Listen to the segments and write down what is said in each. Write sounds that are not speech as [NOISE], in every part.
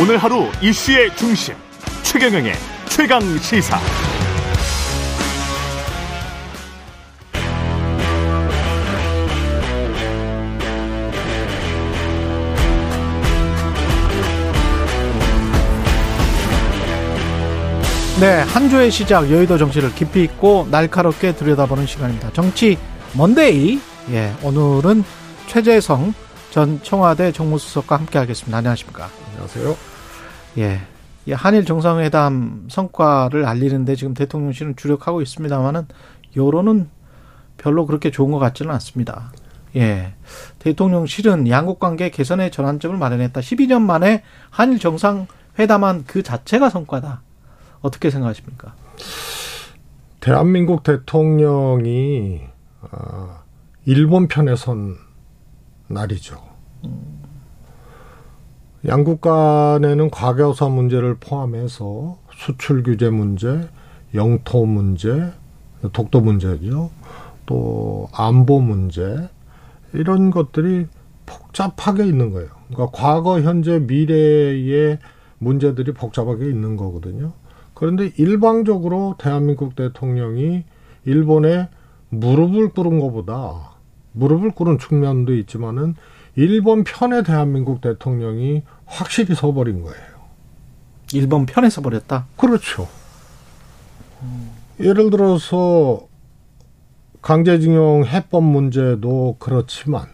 오늘 하루 이슈의 중심 최경영의 최강 시사. 네, 한 주의 시작 여의도 정치를 깊이 있고 날카롭게 들여다보는 시간입니다. 정치 먼데이. 예, 오늘은 최재성 전 청와대 정무수석과 함께 하겠습니다. 안녕하십니까? 안녕하세요. 예. 이 한일 정상회담 성과를 알리는데 지금 대통령실은 주력하고 있습니다만은 여론은 별로 그렇게 좋은 것 같지는 않습니다. 예. 대통령실은 양국 관계 개선의 전환점을 마련했다. 12년 만에 한일 정상회담한 그 자체가 성과다. 어떻게 생각하십니까? 대한민국 대통령이 어, 일본 편에 선 날이죠. 양국 간에는 과거사 문제를 포함해서 수출 규제 문제, 영토 문제, 독도 문제죠. 또 안보 문제 이런 것들이 복잡하게 있는 거예요. 그러니까 과거, 현재, 미래의 문제들이 복잡하게 있는 거거든요. 그런데 일방적으로 대한민국 대통령이 일본에 무릎을 꿇은 것보다 무릎을 꿇은 측면도 있지만은 일본 편에 대한민국 대통령이 확실히 서버린 거예요. 일본 편에 서버렸다? 그렇죠. 예를 들어서 강제징용 해법 문제도 그렇지만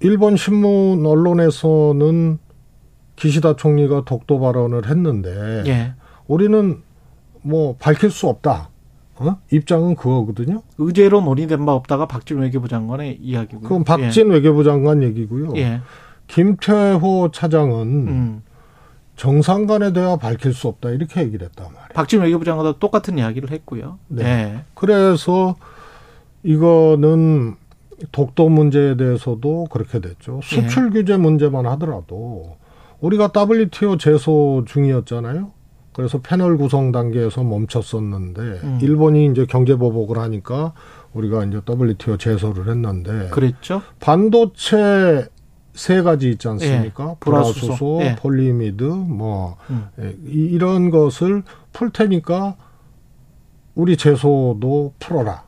일본 신문 언론에서는 기시다 총리가 독도 발언을 했는데 예. 우리는 뭐 밝힐 수 없다. 어? 입장은 그거거든요. 의제로 논의된 바 없다가 박진 외교부 장관의 이야기고요. 그건 박진 예. 외교부 장관 얘기고요. 예. 김태호 차장은 음. 정상 간에 대화 밝힐 수 없다 이렇게 얘기를 했단 말이에요. 박진 외교부 장관도 똑같은 이야기를 했고요. 네. 예. 그래서 이거는 독도 문제에 대해서도 그렇게 됐죠. 수출 규제 문제만 하더라도 우리가 WTO 제소 중이었잖아요. 그래서 패널 구성 단계에서 멈췄었는데 음. 일본이 이제 경제 보복을 하니까 우리가 이제 WTO 제소를 했는데 그랬죠. 반도체 세 가지 있지 않습니까? 예. 불화수소, 예. 폴리이미드, 뭐 음. 예, 이- 이런 것을 풀 테니까 우리 제소도 풀어라.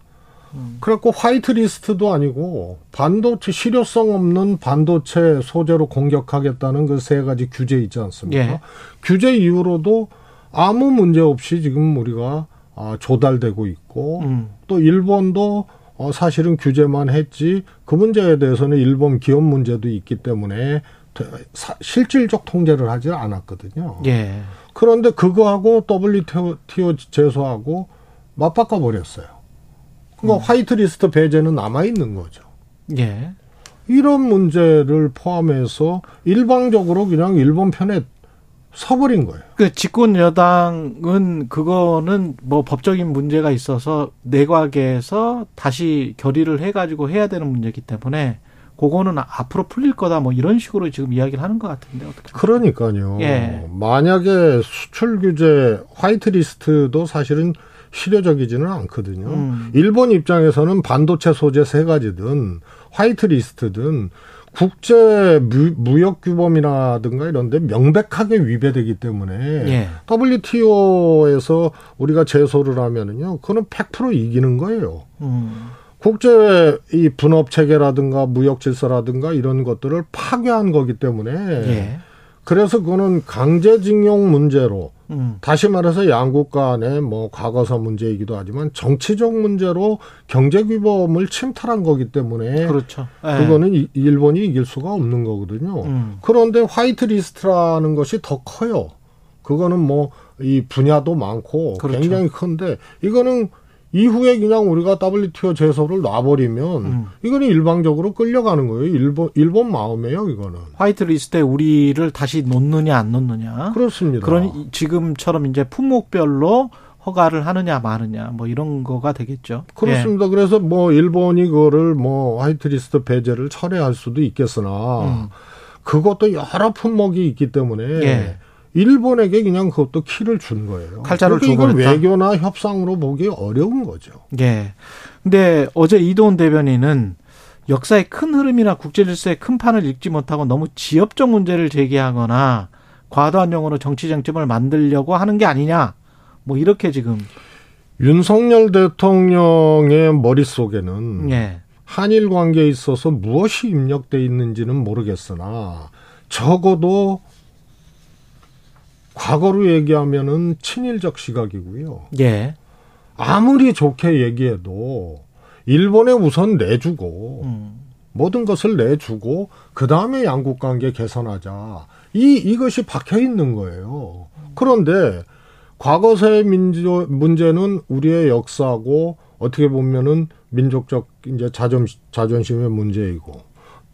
음. 그래갖고 white list도 아니고 반도체 실효성 없는 반도체 소재로 공격하겠다는 그 세 가지 규제 있지 않습니까? 예. 규제 이후로도 아무 문제 없이 지금 우리가 아, 조달되고 있고 음. 또 일본도 어, 사실은 규제만 했지 그 문제에 대해서는 일본 기업 문제도 있기 때문에 사- 실질적 통제를 하지 않았거든요. 예. 그런데 그거하고 WTO 제소하고 맞바꿔 버렸어요. 그러니까 화이트 리스트 배제는 남아 있는 거죠. 예. 이런 문제를 포함해서 일방적으로 그냥 일본 편에 서버린 거예요. 그 집권 여당은 그거는 뭐 법적인 문제가 있어서 내각에서 다시 결의를 해가지고 해야 되는 문제이기 때문에 그거는 앞으로 풀릴 거다 뭐 이런 식으로 지금 이야기를 하는 것 같은데 어떻게? 그러니까요. 예. 만약에 수출 규제 white list도 사실은 실효적이지는 않거든요. 음. 일본 입장에서는 반도체 소재 세 가지든 white list든 국제 무, 무역 규범이라든가 이런 데 명백하게 위배되기 때문에 예. WTO에서 우리가 제소를 하면은요. 그거는 100% 이기는 거예요. 음. 국제 이 분업 체계라든가 무역 질서라든가 이런 것들을 파괴한 거기 때문에 예. 그래서 그거는 강제징용 문제로 음. 다시 말해서 양국 간의 뭐 과거사 문제이기도 하지만 정치적 문제로 경제 규범을 침탈한 거기 때문에 그렇죠. 예. 그거는 이- 일본이 이길 수가 없는 거거든요. 음. 그런데 white list라는 것이 더 커요. 그거는 뭐 이 분야도 많고 그렇죠. 굉장히 큰데 이거는 이후에 그냥 우리가 WTO 제소를 놔버리면 음. 이거는 일방적으로 끌려가는 거예요. 일본 일본 마음이에요. 이거는 white list에 우리를 다시 넣느냐 안 넣느냐. 그렇습니다. 그런 이- 지금처럼 이제 품목별로 허가를 하느냐 마느냐 뭐 이런 거가 되겠죠. 그렇습니다. 그래서 뭐 일본이 그거를 뭐 화이트리스트 배제를 철회할 수도 있겠으나 음. 그것도 여러 품목이 있기 때문에 예. 일본에게 그냥 그것도 키를 준 거예요. 칼자를 그러니까 이걸 줘버렸다. 외교나 협상으로 보기 어려운 거죠. 예. 근데 어제 이도훈 대변인은 역사의 큰 흐름이나 국제 질서의 큰 판을 읽지 못하고 너무 지역적 문제를 제기하거나 과도한 용어로 정치 쟁점을 만들려고 하는 게 아니냐. 뭐 이렇게 지금 윤석열 대통령의 머릿속에는 예. 한일 관계에 있어서 무엇이 입력돼 있는지는 모르겠으나 적어도 과거로 얘기하면은 친일적 시각이고요. 예. 아무리 좋게 얘기해도 일본에 우선 내주고 음. 모든 것을 내주고 그 다음에 양국 관계 개선하자. 이 이것이 박혀 있는 거예요. 그런데 과거사의 민족 문제는 우리의 역사고 어떻게 보면은 민족적 이제 자존 자존심의 문제이고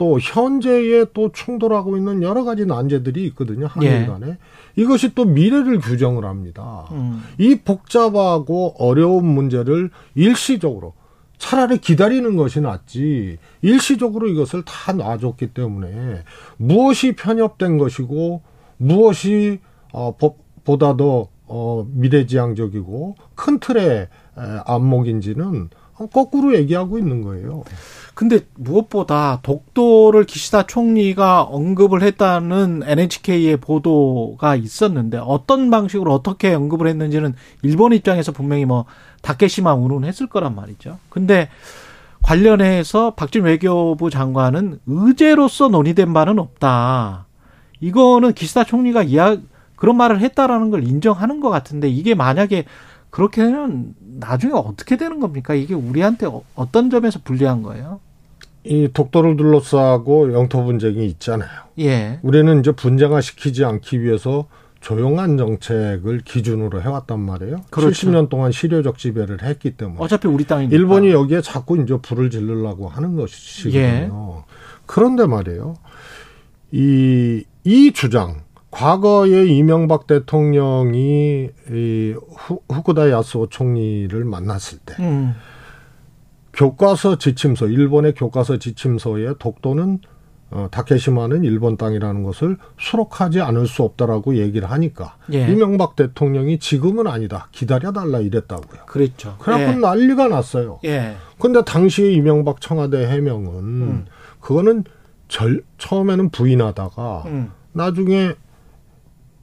또 현재에 또 충돌하고 있는 여러 가지 난제들이 있거든요 한일 예. 간에 이것이 또 미래를 규정을 합니다. 음. 이 복잡하고 어려운 문제를 일시적으로 차라리 기다리는 것이 낫지 일시적으로 이것을 다 놔줬기 때문에 무엇이 편협된 것이고 무엇이 어, 보- 보다 더 어, 미래지향적이고 큰 틀의 에, 안목인지는 거꾸로 얘기하고 있는 거예요. 근데 무엇보다 독도를 기시다 총리가 언급을 했다는 NHK의 보도가 있었는데 어떤 방식으로 어떻게 언급을 했는지는 일본 입장에서 분명히 뭐 다케시마 운운 했을 거란 말이죠. 근데 관련해서 박진 외교부 장관은 의제로서 논의된 바는 없다. 이거는 기시다 총리가 이야 그런 말을 했다라는 걸 인정하는 것 같은데 이게 만약에 그렇게 되면 나중에 어떻게 되는 겁니까? 이게 우리한테 어- 어떤 점에서 불리한 거예요? 이 독도를 둘러싸고 영토 분쟁이 있잖아요. 예. 우리는 이제 분쟁화 시키지 않기 위해서 조용한 정책을 기준으로 해왔단 말이에요. 그렇죠. 70년 동안 실효적 지배를 했기 때문에. 어차피 우리 땅이니까. 일본이 여기에 자꾸 이제 불을 지르려고 하는 것이거든요. 예. 그런데 말이에요. 이, 이 주장, 과거에 이명박 대통령이 이 후, 후쿠다 야스오 총리를 만났을 때 음. 교과서 지침서, 일본의 교과서 지침서에 독도는 어, 다케시마는 일본 땅이라는 것을 수록하지 않을 수 없다라고 얘기를 하니까 예. 이명박 대통령이 지금은 아니다 기다려달라 이랬다고요. 그랬죠. 그래갖고 예. 난리가 났어요. 예. 근데 당시에 이명박 청와대 해명은 음. 그거는 절, 처음에는 부인하다가 음. 나중에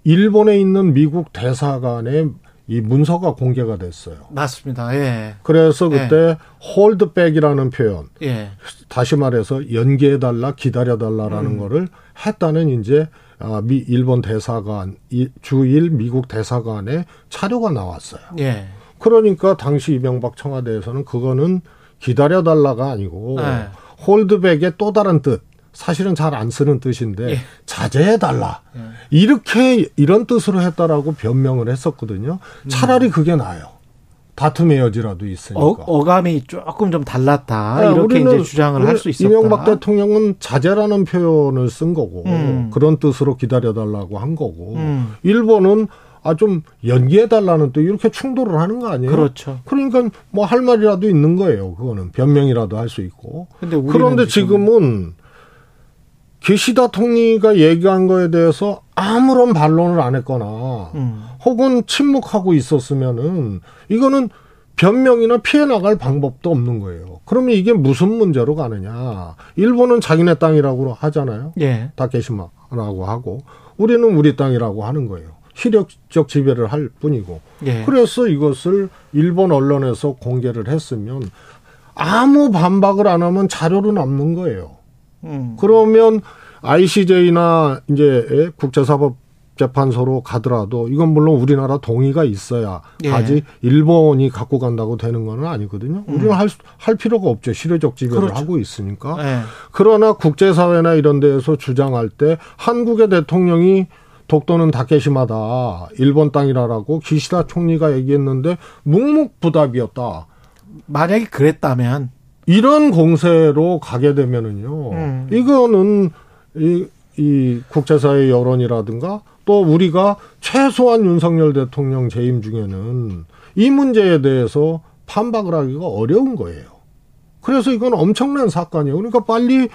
일본에 있는 미국 대사관의 이 문서가 공개가 됐어요. 맞습니다. 예. 그래서 그때 홀드백이라는 표현, 예. 다시 말해서 연기해달라, 기다려달라라는 음. 거를 했다는 이제 아, 미 일본 대사관, 이 주일 미국 대사관의 자료가 나왔어요. 예. 그러니까 당시 이명박 청와대에서는 그거는 기다려달라가 아니고 네. 홀드백의 또 다른 뜻, 사실은 잘 안 쓰는 뜻인데 예. 자제해 달라. 예. 이렇게 이런 뜻으로 했다라고 변명을 했었거든요. 차라리 그게 나아요. 다툼의 여지라도 있으니까. 어, 어감이 조금 좀 달랐다. 아, 이렇게 이제 주장을 할 수 있었다. 이명박 대통령은 자제라는 표현을 쓴 거고 음. 그런 뜻으로 기다려달라고 한 거고 음. 일본은 아 좀 연기해 달라는 또 이렇게 충돌을 하는 거 아니에요? 그렇죠. 그러니까 뭐 할 말이라도 있는 거예요. 그거는 변명이라도 할 수 있고. 그런데 지금- 지금은 기시다 총리가 얘기한 거에 대해서 아무런 반론을 안 했거나 음. 혹은 침묵하고 있었으면은 이거는 변명이나 피해 나갈 방법도 없는 거예요. 그러면 이게 무슨 문제로 가느냐? 일본은 자기네 땅이라고 하잖아요. 예. 다케시마라고 하고 우리는 우리 땅이라고 하는 거예요. 실력적 지배를 할 뿐이고. 예. 그래서 이것을 일본 언론에서 공개를 했으면 아무 반박을 안 하면 자료로 남는 거예요. 음. 그러면 ICJ나 이제 국제사법재판소로 가더라도 이건 물론 우리나라 동의가 있어야 예. 가지 일본이 갖고 간다고 되는 건 아니거든요. 우리는 할, 수- 할 필요가 없죠. 실효적 지배를 음. 그렇죠. 하고 있으니까. 예. 그러나 국제사회나 이런 데에서 주장할 때 한국의 대통령이 독도는 다케시마다 일본 땅이라라고 기시다 총리가 얘기했는데 묵묵부답이었다. 만약에 그랬다면 이런 공세로 가게 되면은요. 음. 이거는 이, 이 국제사회 여론이라든가 또 우리가 최소한 윤석열 대통령 재임 중에는 이 문제에 대해서 판박을 하기가 어려운 거예요. 그래서 이건 엄청난 사건이에요. 그러니까 빨리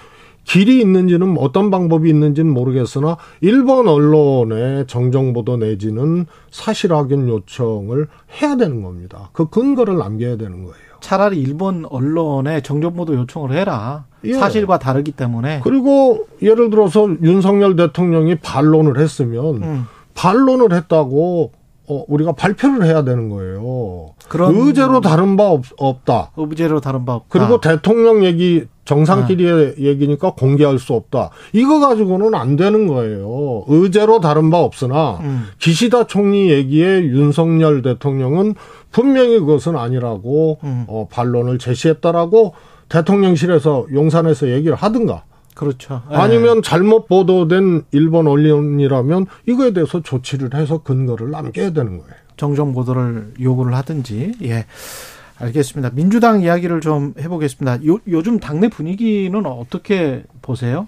길이 있는지는 어떤 방법이 있는지는 모르겠으나 일본 언론에 정정 보도 내지는 사실 확인 요청을 해야 되는 겁니다. 그 근거를 남겨야 되는 거예요. 차라리 일본 언론에 정정 보도 요청을 해라. 예. 사실과 다르기 때문에. 그리고 예를 들어서 윤석열 대통령이 반론을 했으면 음. 반론을 했다고 어, 우리가 발표를 해야 되는 거예요. 그런 의제로 다른 바 없, 없다. 의제로 다른 바 없다. 그리고 대통령 얘기 정상끼리의 얘기니까 공개할 수 없다. 이거 가지고는 안 되는 거예요. 의제로 다른 바 없으나 음. 기시다 총리 얘기에 윤석열 대통령은 분명히 그것은 아니라고 음. 어, 반론을 제시했다라고 대통령실에서 용산에서 얘기를 하든가 그렇죠. 예. 아니면 잘못 보도된 일본 언론이라면 이거에 대해서 조치를 해서 근거를 남겨야 되는 거예요. 정정 보도를 요구를 하든지 예 알겠습니다. 민주당 이야기를 좀 해보겠습니다. 요, 요즘 당내 분위기는 어떻게 보세요?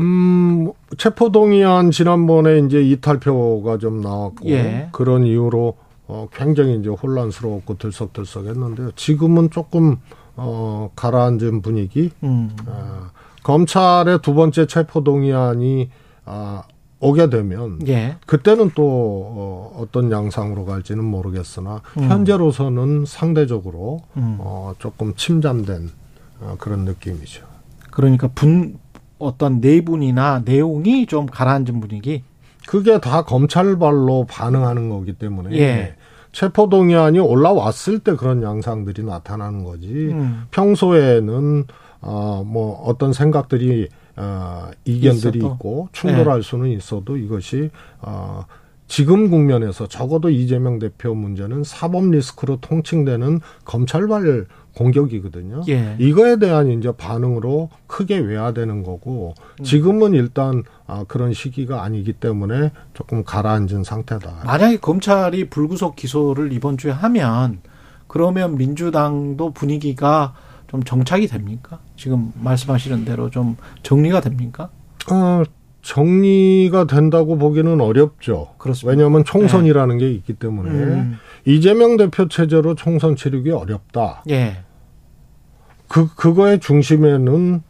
음, 체포동의안 지난번에 이제 이탈표가 좀 나왔고 예. 그런 이유로 어, 굉장히 이제 혼란스러웠고 들썩들썩 했는데요. 지금은 조금 어, 가라앉은 분위기. 음, 아, 검찰의 두 번째 체포동의안이 아, 오게 되면 예, 그때는 또 어, 어떤 양상으로 갈지는 모르겠으나 음. 현재로서는 상대적으로 음. 어, 조금 침잠된 어, 그런 느낌이죠. 그러니까 분 어떤 내분이나 내용이 좀 가라앉은 분위기. 그게 다 검찰발로 반응하는 거기 때문에 예. 체포 동의안이 올라왔을 때 그런 양상들이 나타나는 거지. 음. 평소에는 어, 뭐 어떤 생각들이 어, 이견들이 있어도. 있고 충돌할 수는 있어도 이것이 어, 지금 국면에서 적어도 이재명 대표 문제는 사법 리스크로 통칭되는 검찰발 공격이거든요. 예. 이거에 대한 이제 반응으로 크게 외화되는 거고 지금은 일단 아, 그런 시기가 아니기 때문에 조금 가라앉은 상태다. 만약에 검찰이 불구속 기소를 이번 주에 하면 그러면 민주당도 분위기가 좀 정착이 됩니까? 지금 말씀하시는 대로 좀 정리가 됩니까? 어, 정리가 된다고 보기는 어렵죠. 그렇습니다. 왜냐하면 총선이라는 게 있기 때문에 음. 이재명 대표 체제로 총선 치르기 어렵다. 예. 그 그거의 중심에는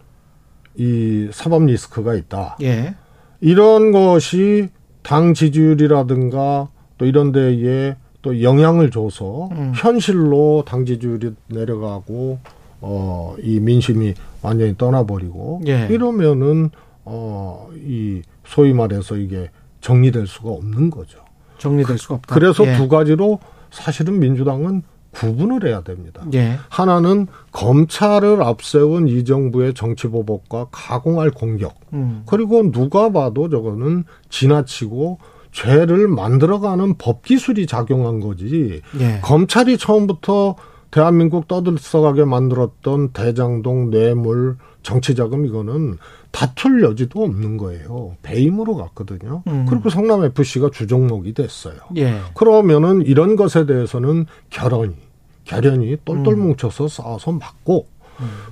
이 사법 리스크가 있다. 예. 이런 것이 당 지지율이라든가 또 이런 데에 또 영향을 줘서 음. 현실로 당 지지율이 내려가고 어 이 민심이 완전히 떠나버리고 예. 이러면은 어 이 소위 말해서 이게 정리될 수가 없는 거죠. 정리될 수가 없다. 그래서 예. 두 가지로 사실은 민주당은 구분을 해야 됩니다. 예. 하나는 검찰을 앞세운 이 정부의 정치보복과 가공할 공격. 음. 그리고 누가 봐도 저거는 지나치고 죄를 만들어가는 법 기술이 작용한 거지. 예. 검찰이 처음부터 대한민국 떠들썩하게 만들었던 대장동 뇌물 정치자금 이거는 다툴 여지도 없는 거예요. 배임으로 갔거든요. 음. 그리고 성남 FC가 주종목이 됐어요. 예. 그러면은 이런 것에 대해서는 결연히 결연히 똘똘 음. 뭉쳐서 싸워서 맞고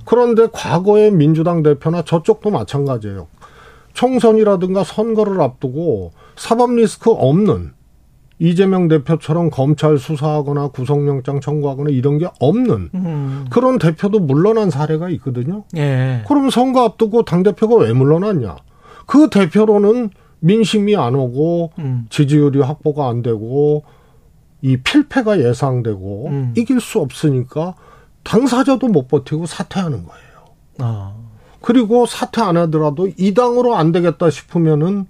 그런데 과거의 민주당 대표나 저쪽도 마찬가지예요. 총선이라든가 선거를 앞두고 사법 리스크 없는 이재명 대표처럼 검찰 수사하거나 구속영장 청구하거나 이런 게 없는 음. 그런 대표도 물러난 사례가 있거든요. 예. 그럼 선거 앞두고 당대표가 왜 물러났냐? 그 대표로는 민심이 안 오고 음. 지지율이 확보가 안 되고 이 필패가 예상되고 음. 이길 수 없으니까 당사자도 못 버티고 사퇴하는 거예요. 어. 그리고 사퇴 안 하더라도 이 당으로 안 되겠다 싶으면은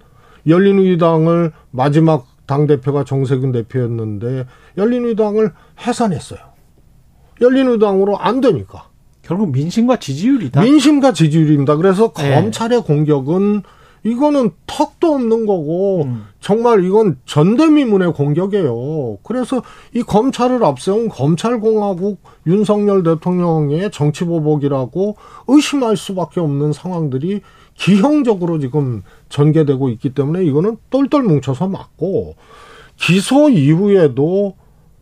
열린우리당을 마지막 당 대표가 정세균 대표였는데 열린우리당을 해산했어요. 열린우리당으로 안 되니까 결국 민심과 지지율이다. 민심과 지지율입니다. 그래서 네. 검찰의 공격은 이거는 턱도 없는 거고 음. 정말 이건 전대미문의 공격이에요. 그래서 이 검찰을 앞세운 검찰공화국 윤석열 대통령의 정치보복이라고 의심할 수밖에 없는 상황들이 기형적으로 지금 전개되고 있기 때문에 이거는 똘똘 뭉쳐서 맞고 기소 이후에도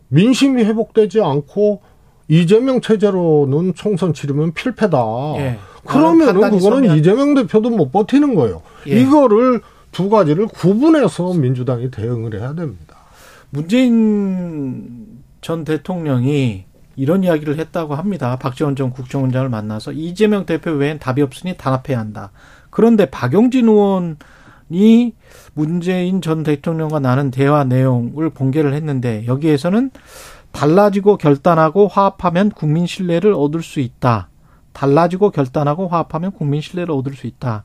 민심이 회복되지 않고 이재명 체제로는 총선 치르면 필패다. 예. 그러면은 그거는 서면- 이재명 대표도 못 버티는 거예요. 예. 이거를 두 가지를 구분해서 민주당이 대응을 해야 됩니다. 문재인 전 대통령이 이런 이야기를 했다고 합니다. 박지원 전 국정원장을 만나서 이재명 대표 외엔 답이 없으니 단합해야 한다. 그런데 박용진 의원이 문재인 전 대통령과 나눈 대화 내용을 공개를 했는데 여기에서는 달라지고 결단하고 화합하면 국민 신뢰를 얻을 수 있다. 달라지고 결단하고 화합하면 국민 신뢰를 얻을 수 있다.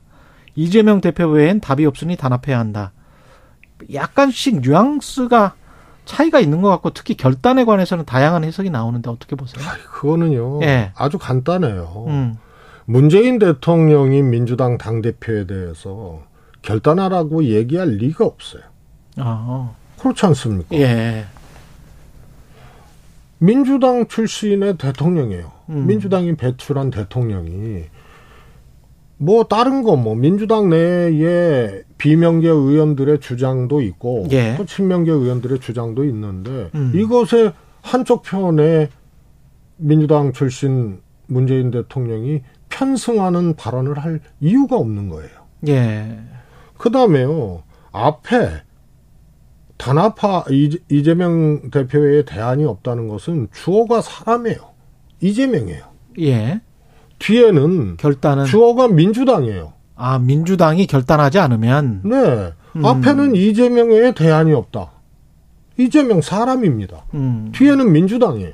이재명 대표 외엔 답이 없으니 단합해야 한다. 약간씩 뉘앙스가 차이가 있는 것 같고 특히 결단에 관해서는 다양한 해석이 나오는데 어떻게 보세요? 그거는요. 예. 아주 간단해요. 음. 문재인 대통령이 민주당 당대표에 대해서 결단하라고 얘기할 리가 없어요. 아, 그렇지 않습니까? 예. 민주당 출신의 대통령이에요. 음. 민주당이 배출한 대통령이 뭐 다른 거 뭐 민주당 내에 비명계 의원들의 주장도 있고 예. 또 친명계 의원들의 주장도 있는데 음. 이것에 한쪽 편에 민주당 출신 문재인 대통령이 편승하는 발언을 할 이유가 없는 거예요. 예. 그 다음에요. 앞에 단합하 이재- 이재명 대표의 대안이 없다는 것은 주어가 사람이에요. 이재명이에요. 예. 뒤에는 결단은 주어가 민주당이에요. 아, 민주당이 결단하지 않으면 네. 음. 앞에는 이재명의 대안이 없다. 이재명 사람입니다. 음. 뒤에는 민주당이에요.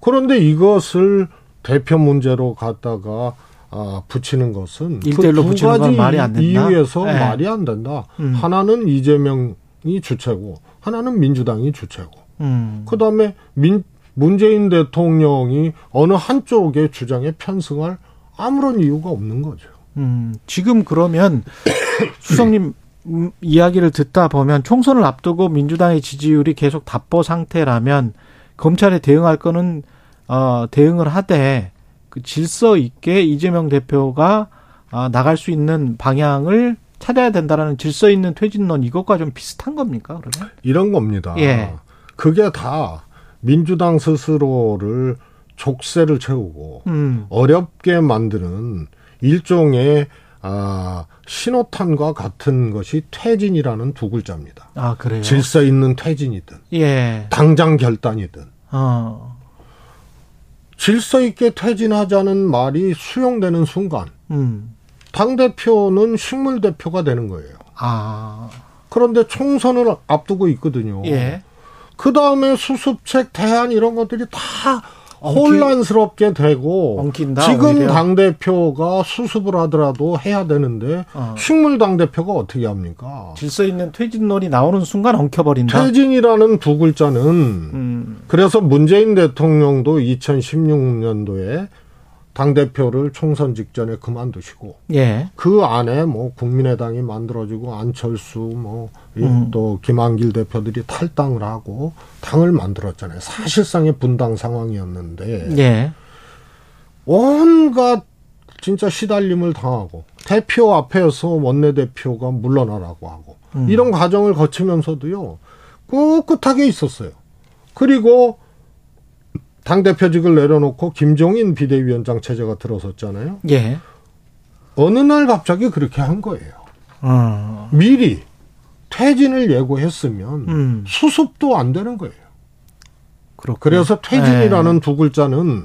그런데 이것을 대표 문제로 갖다가 아, 붙이는 것은 일대일로 그두 붙이는 건 말이 안 된다? 이유에서 네. 말이 안 된다. 음. 하나는 이재명이 주체고 하나는 민주당이 주체고. 음. 그다음에 민 문재인 대통령이 어느 한쪽의 주장에 편승할 아무런 이유가 없는 거죠. 음, 지금 그러면 [COUGHS] 수석님 음, 이야기를 듣다 보면 총선을 앞두고 민주당의 지지율이 계속 답보 상태라면 검찰에 대응할 거는 어, 대응을 하되 그 질서 있게 이재명 대표가 아, 나갈 수 있는 방향을 찾아야 된다라는 질서 있는 퇴진론 이것과 좀 비슷한 겁니까 그러면? 이런 겁니다. 예. 그게 다 민주당 스스로를 족쇄를 채우고 음, 어렵게 만드는 일종의 아, 신호탄과 같은 것이 퇴진이라는 두 글자입니다. 아 그래요? 질서 있는 퇴진이든 예, 당장 결단이든 어, 질서 있게 퇴진하자는 말이 수용되는 순간 음, 당 대표는 식물 대표가 되는 거예요. 아, 그런데 총선을 앞두고 있거든요. 예, 그 다음에 수습책 대안 이런 것들이 다 혼란스럽게 되고 엉킨다, 지금 오히려. 당 대표가 수습을 하더라도 해야 되는데 어. 식물 당 대표가 어떻게 합니까? 질서 있는 퇴진론이 나오는 순간 엉켜버린다. 퇴진이라는 두 글자는 음, 그래서 문재인 대통령도 2016년도에 당 대표를 총선 직전에 그만두시고 예, 그 안에 뭐 국민의당이 만들어지고 안철수 뭐 음. 또 김한길 대표들이 탈당을 하고 당을 만들었잖아요. 사실상의 분당 상황이었는데 예, 온갖 진짜 시달림을 당하고 대표 앞에서 원내 대표가 물러나라고 하고 음. 이런 과정을 거치면서도요 꿋꿋하게 있었어요. 그리고 당 대표직을 내려놓고 김종인 비대위원장 체제가 들어섰잖아요. 예, 어느 날 갑자기 그렇게 한 거예요. 어, 미리 퇴진을 예고했으면 음, 수습도 안 되는 거예요. 그렇고. 그래서 네. 퇴진이라는 두 글자는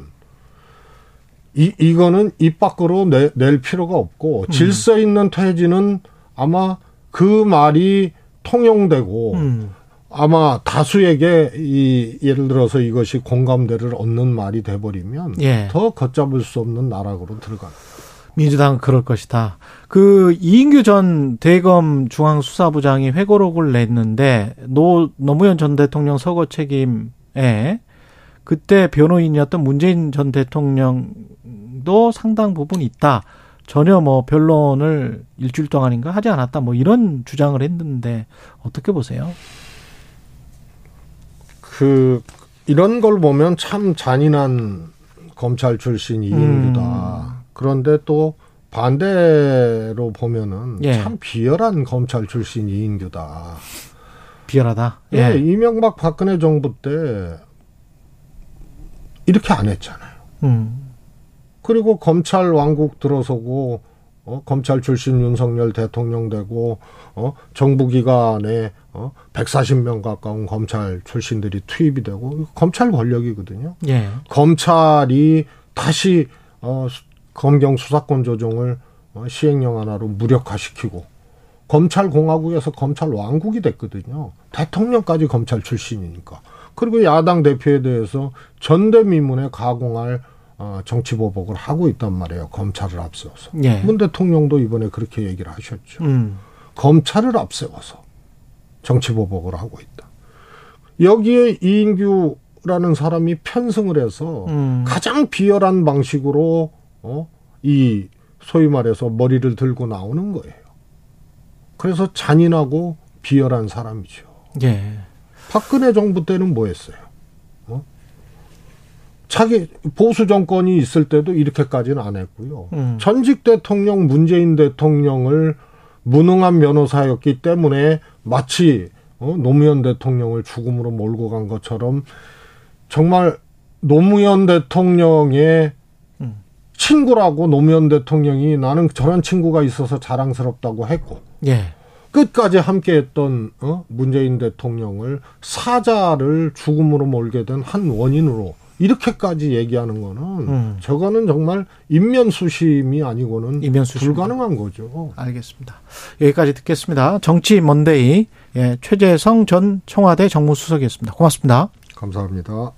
이 이거는 입 밖으로 내, 낼 필요가 없고 음. 질서 있는 퇴진은 아마 그 말이 통용되고 음, 아마 다수에게 이 예를 들어서 이것이 공감대를 얻는 말이 돼버리면 예. 더 걷잡을 수 없는 나락으로 들어가는. 민주당은 그럴 것이다. 그 이인규 전 대검 중앙수사부장이 회고록을 냈는데 노 노무현 전 대통령 서거 책임에 그때 변호인이었던 문재인 전 대통령도 상당 부분 있다. 전혀 뭐 변론을 일주일 동안인가 하지 않았다. 뭐 이런 주장을 했는데 어떻게 보세요? 그 이런 걸 보면 참 잔인한 검찰 출신 이인규다. 음. 그런데 또 반대로 보면은 예. 참 비열한 검찰 출신 이인규다. 비열하다. 예. 예. 이명박 박근혜 정부 때 이렇게 안 했잖아요. 음. 그리고 검찰 왕국 들어서고 어, 검찰 출신 윤석열 대통령 되고 어, 정부 기관에 어, 140명 가까운 검찰 출신들이 투입이 되고 검찰 권력이거든요. 예. 검찰이 다시 어, 수- 검경 수사권 조정을 어, 시행령 하나로 무력화시키고 검찰 공화국에서 검찰 왕국이 됐거든요. 대통령까지 검찰 출신이니까 그리고 야당 대표에 대해서 전대미문에 가공할 어, 정치 보복을 하고 있단 말이에요. 검찰을 앞세워서. 예. 문 대통령도 이번에 그렇게 얘기를 하셨죠. 음. 검찰을 앞세워서 정치 보복을 하고 있다. 여기에 이인규라는 사람이 편승을 해서 음. 가장 비열한 방식으로 어? 이 소위 말해서 머리를 들고 나오는 거예요. 그래서 잔인하고 비열한 사람이죠. 예. 박근혜 정부 때는 뭐 했어요? 어? 자기 보수 정권이 있을 때도 이렇게까지는 안 했고요. 음. 전직 대통령 문재인 대통령을 무능한 변호사였기 때문에 마치 어? 노무현 대통령을 죽음으로 몰고 간 것처럼 정말 노무현 대통령의 음. 친구라고 노무현 대통령이 나는 저런 친구가 있어서 자랑스럽다고 했고 예. 끝까지 함께했던 어? 문재인 대통령을 사자를 죽음으로 몰게 된 한 원인으로 이렇게까지 얘기하는 거는 음. 저거는 정말 인면수심이 아니고는 인면수심. 불가능한 거죠. 알겠습니다. 여기까지 듣겠습니다. 정치 먼데이 예, 최재성 전 청와대 정무수석이었습니다. 고맙습니다. 감사합니다.